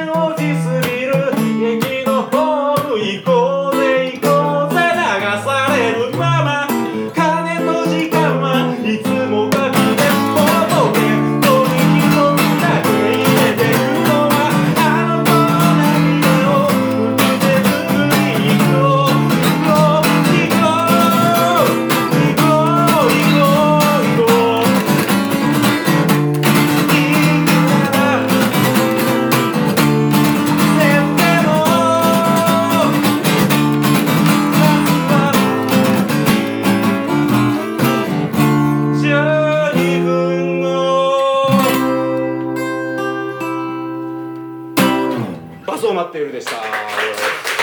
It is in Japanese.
天を実現バスを待っているでした。